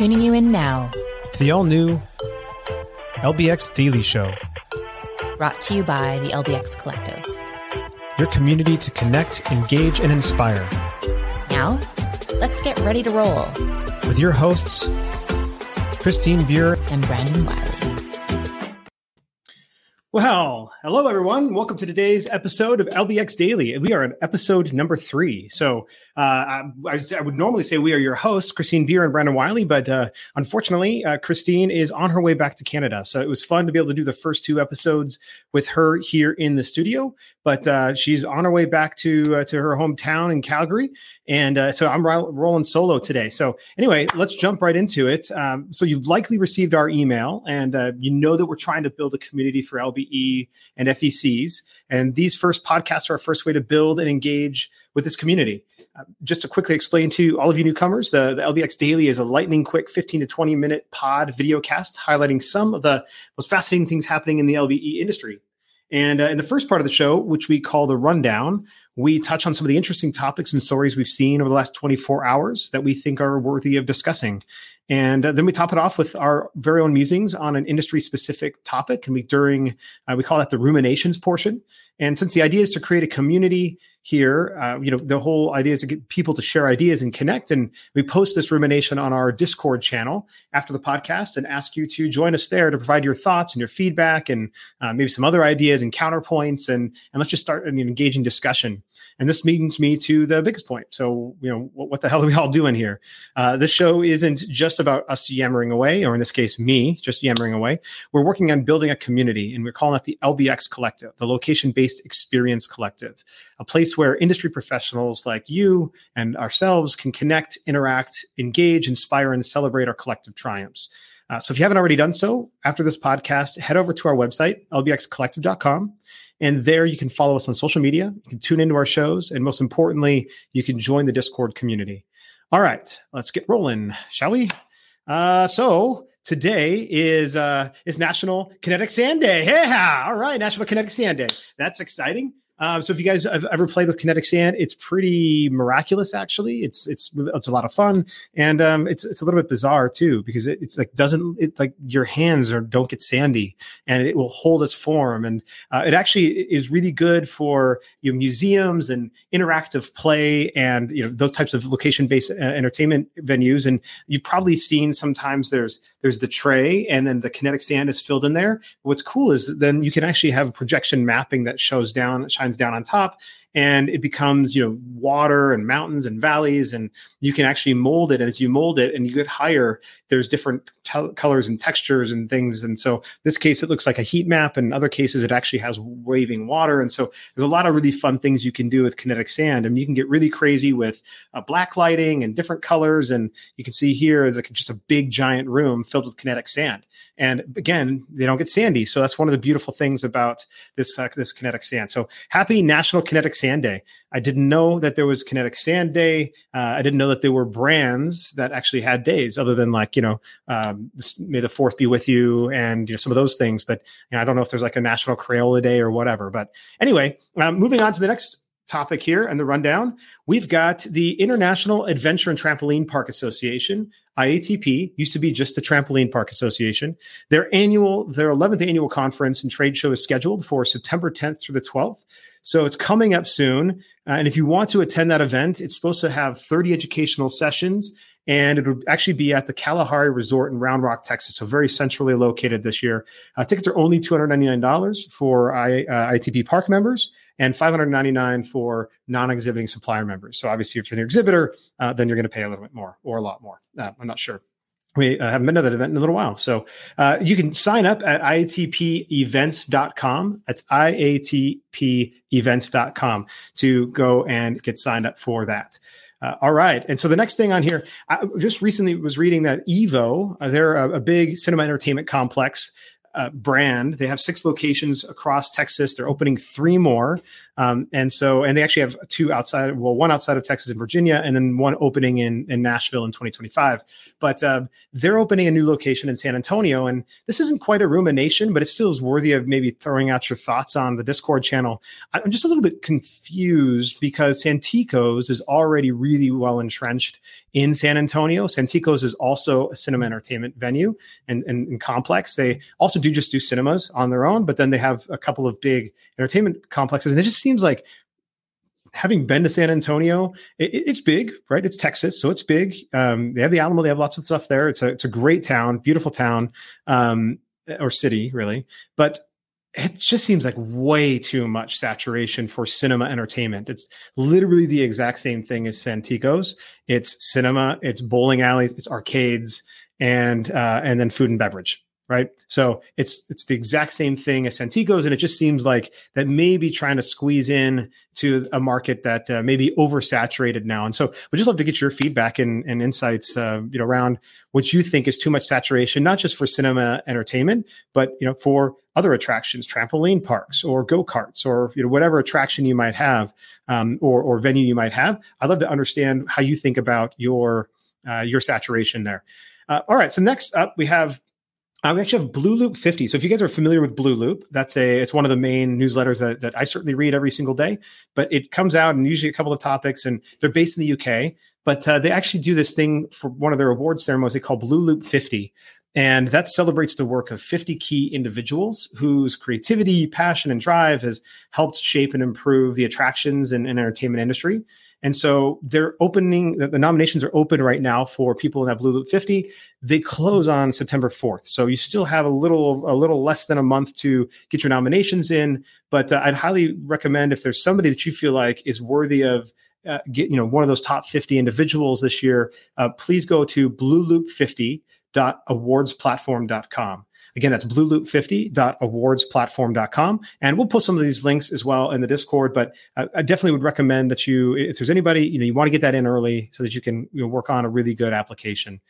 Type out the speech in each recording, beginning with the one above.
tuning you in now. The all new LBX Daily Show. Brought to you by the LBX Collective. Your community to connect, engage, and inspire. Now, let's get ready to roll. With your hosts, Christine Buer and Brandon Wiley. Well, hello everyone. Welcome to today's episode of LBX Daily. We are on episode number three. So uh, I, I, would normally say we are your hosts, Christine Beer and Brandon Wiley, but uh, unfortunately, uh, Christine is on her way back to Canada. So it was fun to be able to do the first two episodes with her here in the studio. But uh, she's on her way back to uh, to her hometown in Calgary, and uh, so I'm ro- rolling solo today. So anyway, let's jump right into it. Um, so you've likely received our email, and you know that we're trying to build a community for LB LBE and FECs. And these first podcasts are our first way to build and engage with this community. Uh, just to quickly explain to all of you newcomers, the, the LBX Daily is a lightning quick 15 to 20 minute pod video cast highlighting some of the most fascinating things happening in the LBE industry. And uh, in the first part of the show, which we call the rundown, we touch on some of the interesting topics and stories we've seen over the last 24 hours that we think are worthy of discussing. And uh, then we top it off with our very own musings on an industry specific topic. And we during, uh, we call that the ruminations portion. And since the idea is to create a community here, uh, you know, the whole idea is to get people to share ideas and connect. And we post this rumination on our Discord channel after the podcast and ask you to join us there to provide your thoughts and your feedback and uh, maybe some other ideas and counterpoints. And, and let's just start an engaging discussion. And this leads me to the biggest point. So, you know, what, what the hell are we all doing here? Uh, this show isn't just about us yammering away, or in this case, me just yammering away. We're working on building a community, and we're calling it the LBX Collective, the Location Based Experience Collective, a place where industry professionals like you and ourselves can connect, interact, engage, inspire, and celebrate our collective triumphs. Uh, so if you haven't already done so, after this podcast, head over to our website, lbxcollective.com. And there you can follow us on social media. You can tune into our shows. And most importantly, you can join the Discord community. All right, let's get rolling, shall we? Uh, so today is uh, is National Kinetic Sand Day. Yeah, all right, National Kinetic Sand Day. That's exciting. Um, so if you guys have ever played with kinetic sand, it's pretty miraculous. Actually, it's it's it's a lot of fun, and um, it's it's a little bit bizarre too because it, it's like doesn't it like your hands are don't get sandy, and it will hold its form, and uh, it actually is really good for you know, museums and interactive play, and you know those types of location based uh, entertainment venues. And you've probably seen sometimes there's there's the tray, and then the kinetic sand is filled in there. What's cool is then you can actually have projection mapping that shows down shines down on top and it becomes you know water and mountains and valleys and you can actually mold it and as you mold it and you get higher there's different t- colors and textures and things and so this case it looks like a heat map and in other cases it actually has waving water and so there's a lot of really fun things you can do with kinetic sand. And you can get really crazy with uh, black lighting and different colors and you can see here like just a big giant room filled with kinetic sand. And again they don't get sandy so that's one of the beautiful things about this uh, this kinetic sand. So happy national kinetic Sand Day. I didn't know that there was Kinetic Sand Day. Uh, I didn't know that there were brands that actually had days other than like, you know, um, May the Fourth be with you and you know, some of those things. But you know, I don't know if there's like a National Crayola Day or whatever. But anyway, um, moving on to the next topic here and the rundown. We've got the International Adventure and Trampoline Park Association, IATP, used to be just the Trampoline Park Association. Their annual, their 11th annual conference and trade show is scheduled for September 10th through the 12th. So it's coming up soon. Uh, and if you want to attend that event, it's supposed to have 30 educational sessions and it would actually be at the Kalahari Resort in Round Rock, Texas. So very centrally located this year. Uh, tickets are only $299 for I, uh, ITP Park members and $599 for non-exhibiting supplier members. So obviously, if you're an exhibitor, uh, then you're going to pay a little bit more or a lot more. Uh, I'm not sure we uh, haven't been to that event in a little while. So uh, you can sign up at iatpevents.com. That's iatpevents.com to go and get signed up for that. Uh, all right. And so the next thing on here, I just recently was reading that Evo, uh, they're a, a, big cinema entertainment complex uh, brand. They have six locations across Texas. They're opening three more. Um, and so, and they actually have two outside, well, one outside of Texas and Virginia, and then one opening in, in Nashville in 2025. But uh, they're opening a new location in San Antonio. And this isn't quite a rumination, but it still is worthy of maybe throwing out your thoughts on the Discord channel. I'm just a little bit confused because Santikos is already really well entrenched in San Antonio. Santikos is also a cinema entertainment venue and, and, and, complex. They also do just do cinemas on their own, but then they have a couple of big entertainment complexes. And they just seems like having been to San Antonio, it, it's big, right? It's Texas, so it's big. Um, they have the Alamo, they have lots of stuff there. It's a it's a great town, beautiful town, um, or city, really. But it just seems like way too much saturation for cinema entertainment. It's literally the exact same thing as Santikos. It's cinema, it's bowling alleys, it's arcades, and uh, and then food and beverage right? So it's it's the exact same thing as Santikos, and it just seems like that maybe trying to squeeze in to a market that uh, may be oversaturated now. And so we'd just love to get your feedback and, and insights, uh, you know, around what you think is too much saturation, not just for cinema entertainment, but you know, for other attractions, trampoline parks or go karts or you know whatever attraction you might have um, or or venue you might have. I'd love to understand how you think about your uh, your saturation there. Uh, all right, so next up we have uh, we actually have Blue Loop 50. So if you guys are familiar with Blue Loop, that's a it's one of the main newsletters that, that I certainly read every single day. But it comes out and usually a couple of topics, and they're based in the UK. But uh, they actually do this thing for one of their award ceremonies they call Blue Loop 50. And that celebrates the work of 50 key individuals whose creativity, passion, and drive has helped shape and improve the attractions and, and entertainment industry. And so they're opening the, the, nominations are open right now for people in that Blue Loop 50. They close on September 4th. So you still have a little a little less than a month to get your nominations in, but uh, I'd highly recommend if there's somebody that you feel like is worthy of uh, get you know one of those top 50 individuals this year, uh, please go to blueloop50.awardsplatform.com. Again, that's blueloop50.awardsplatform.com. And we'll post some of these links as well in the Discord. But I, I definitely would recommend that you, if there's anybody, you know, you want to get that in early so that you can you know, work on a really good application.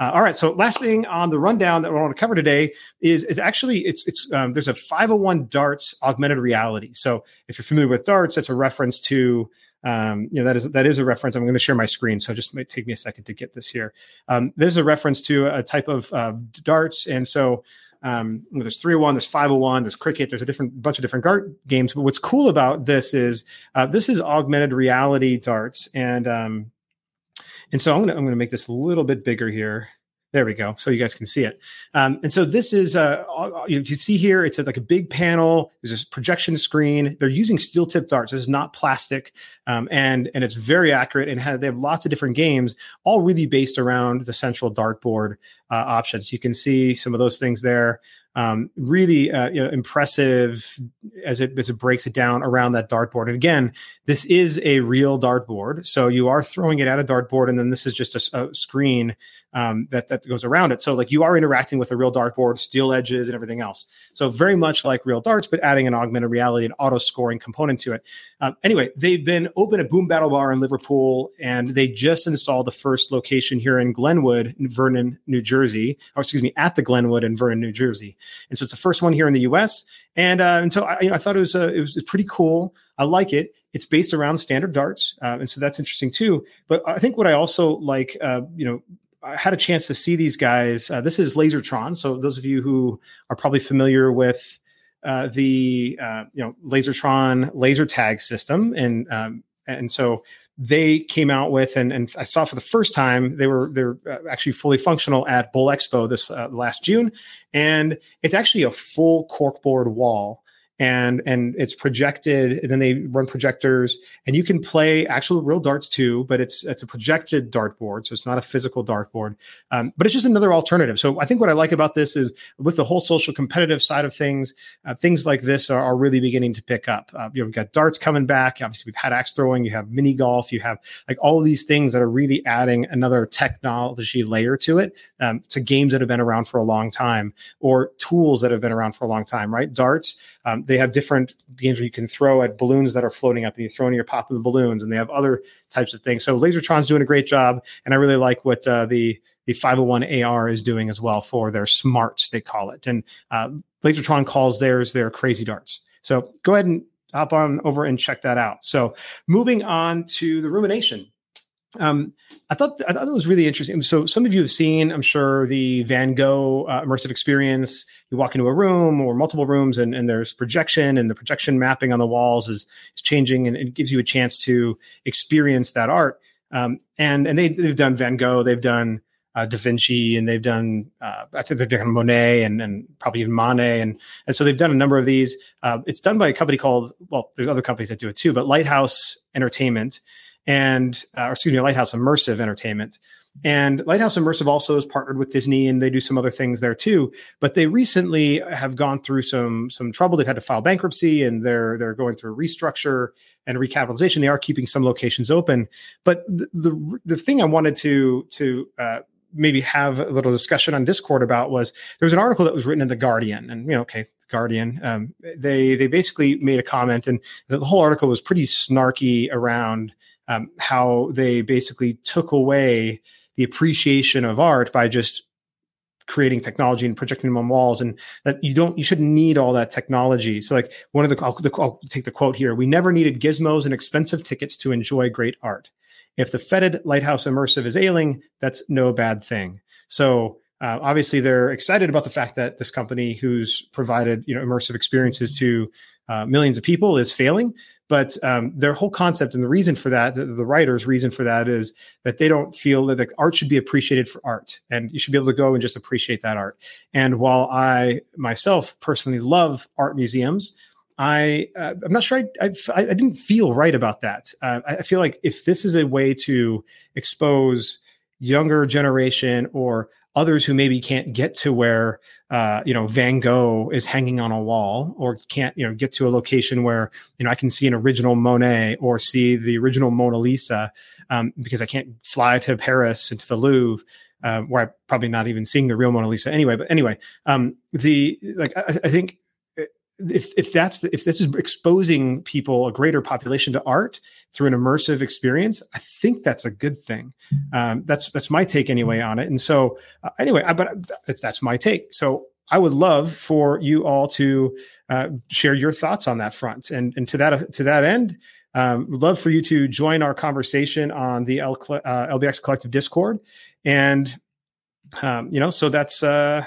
Uh, all right. So last thing on the rundown that we want to cover today is is actually it's it's um, there's a 501 darts augmented reality. So if you're familiar with darts, that's a reference to um, you know that is that is a reference. I'm going to share my screen, so just might take me a second to get this here. Um, this is a reference to a type of uh, darts, and so um, there's 301, there's 501, there's cricket, there's a different bunch of different dart games. But what's cool about this is uh, this is augmented reality darts, and um, and so I'm gonna I'm gonna make this a little bit bigger here. There we go. So you guys can see it. Um, and so this is, uh, you can see here, it's like a big panel. There's a projection screen. They're using steel tip darts. This is not plastic. Um, and, and it's very accurate and have, they have lots of different games, all really based around the central dartboard uh, options. You can see some of those things there um, really uh, you know, impressive as it as it breaks it down around that dartboard. And again, this is a real dartboard, so you are throwing it at a dartboard, and then this is just a, a screen um, that that goes around it. So like you are interacting with a real dartboard, steel edges, and everything else. So very much like real darts, but adding an augmented reality and auto scoring component to it. Um, anyway, they've been open at Boom Battle Bar in Liverpool, and they just installed the first location here in Glenwood, in Vernon, New Jersey, or excuse me, at the Glenwood in Vernon, New Jersey. And so it's the first one here in the U.S. And uh, and so I, you know, I thought it was uh, it was pretty cool. I like it. It's based around standard darts, uh, and so that's interesting too. But I think what I also like, uh, you know, I had a chance to see these guys. Uh, this is Lasertron. So those of you who are probably familiar with uh, the uh, you know Lasertron laser tag system, and um, and so they came out with and, and I saw for the first time they were they're uh, actually fully functional at Bowl Expo this uh, last June, and it's actually a full corkboard wall and and it's projected and then they run projectors and you can play actual real darts too but it's it's a projected dartboard so it's not a physical dartboard. Um, but it's just another alternative. So i think what i like about this is with the whole social competitive side of things uh, things like this are, are, really beginning to pick up. Uh, you know we've got darts coming back. Obviously we've had axe throwing you have mini golf you have like all these things that are really adding another technology layer to it um, to games that have been around for a long time or tools that have been around for a long time right? Darts um, they have different games where you can throw at balloons that are floating up and you throw in your pop of the balloons, and they have other types of things. So Lasertron's doing a great job, and I really like what uh, the the 501 AR is doing as well for their smarts, they call it. And uh, Lasertron calls theirs their Krazy Darts. So go ahead and hop on over and check that out. So moving on to the rumination. Um, I thought I thought it was really interesting. So some of you have seen, I'm sure, the Van Gogh uh, immersive experience. You walk into a room or multiple rooms, and, and there's projection, and the projection mapping on the walls is is changing, and it gives you a chance to experience that art. Um, and and they, they've done Van Gogh, they've done uh, Da Vinci, and they've done uh, I think they've done Monet and and probably even Manet, and and so they've done a number of these. Uh, it's done by a company called well, there's other companies that do it too, but Lighthouse Entertainment and uh, or excuse me, Lighthouse Immersive Entertainment. And Lighthouse Immersive also is partnered with Disney, and they do some other things there too. But they recently have gone through some some trouble. They've had to file bankruptcy, and they're they're going through restructure and recapitalization. They are keeping some locations open, but the the, the thing I wanted to to uh, maybe have a little discussion on Discord about was there was an article that was written in the Guardian, and you know, okay, the Guardian. Um, they they basically made a comment, and the whole article was pretty snarky around um, how they basically took away the appreciation of art by just creating technology and projecting them on walls. And that you don't you shouldn't need all that technology. So like one of the I'll, I'll take the quote here. We never needed gizmos and expensive tickets to enjoy great art. If the fetid lighthouse immersive is ailing that's no bad thing. So uh, obviously they're excited about the fact that this company who's provided you know immersive experiences to uh, millions of people is failing but um, their whole concept and the reason for that, the, the, writer's reason for that is that they don't feel that the art should be appreciated for art, and you should be able to go and just appreciate that art. And while I myself personally love art museums, I uh, I'm not sure I, I, I didn't feel right about that. Uh, I feel like if this is a way to expose younger generation or others who maybe can't get to where uh, you know Van Gogh is hanging on a wall, or can't you know get to a location where you know I can see an original Monet or see the original Mona Lisa um, because I can't fly to Paris into the Louvre. Uh, where I'm probably not even seeing the real Mona Lisa anyway. But anyway, um, the like I, I think if if that's the, if this is exposing people a greater population to art through an immersive experience i think that's a good thing. Um, that's that's my take anyway on it. And so uh, anyway I, but that's my take. So i would love for you all to uh, share your thoughts on that front. And and to that to that end um, would love for you to join our conversation on the L, uh, lbx collective discord. And um, you know so that's uh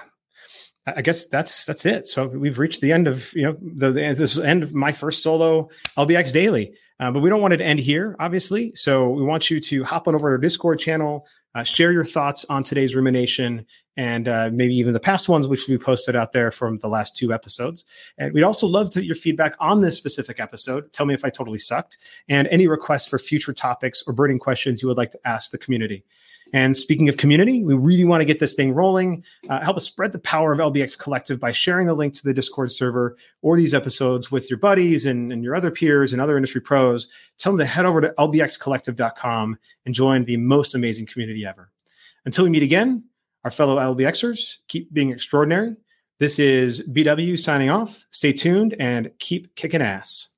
I guess that's that's it. So we've reached the end of you know the, the this end of my first solo LBX daily. Uh, but we don't want it to end here, obviously. So we want you to hop on over to our Discord channel, uh, share your thoughts on today's rumination, and uh, maybe even the past ones, which we posted out there from the last two episodes. And we'd also love to your feedback on this specific episode. Tell me if I totally sucked, and any requests for future topics or burning questions you would like to ask the community. And speaking of community, we really want to get this thing rolling. Uh, help us spread the power of LBX Collective by sharing the link to the Discord server or these episodes with your buddies and, and your other peers and other industry pros. Tell them to head over to lbxcollective.com and join the most amazing community ever. Until we meet again, our fellow LBXers, keep being extraordinary. This is BW signing off. Stay tuned and keep kicking ass.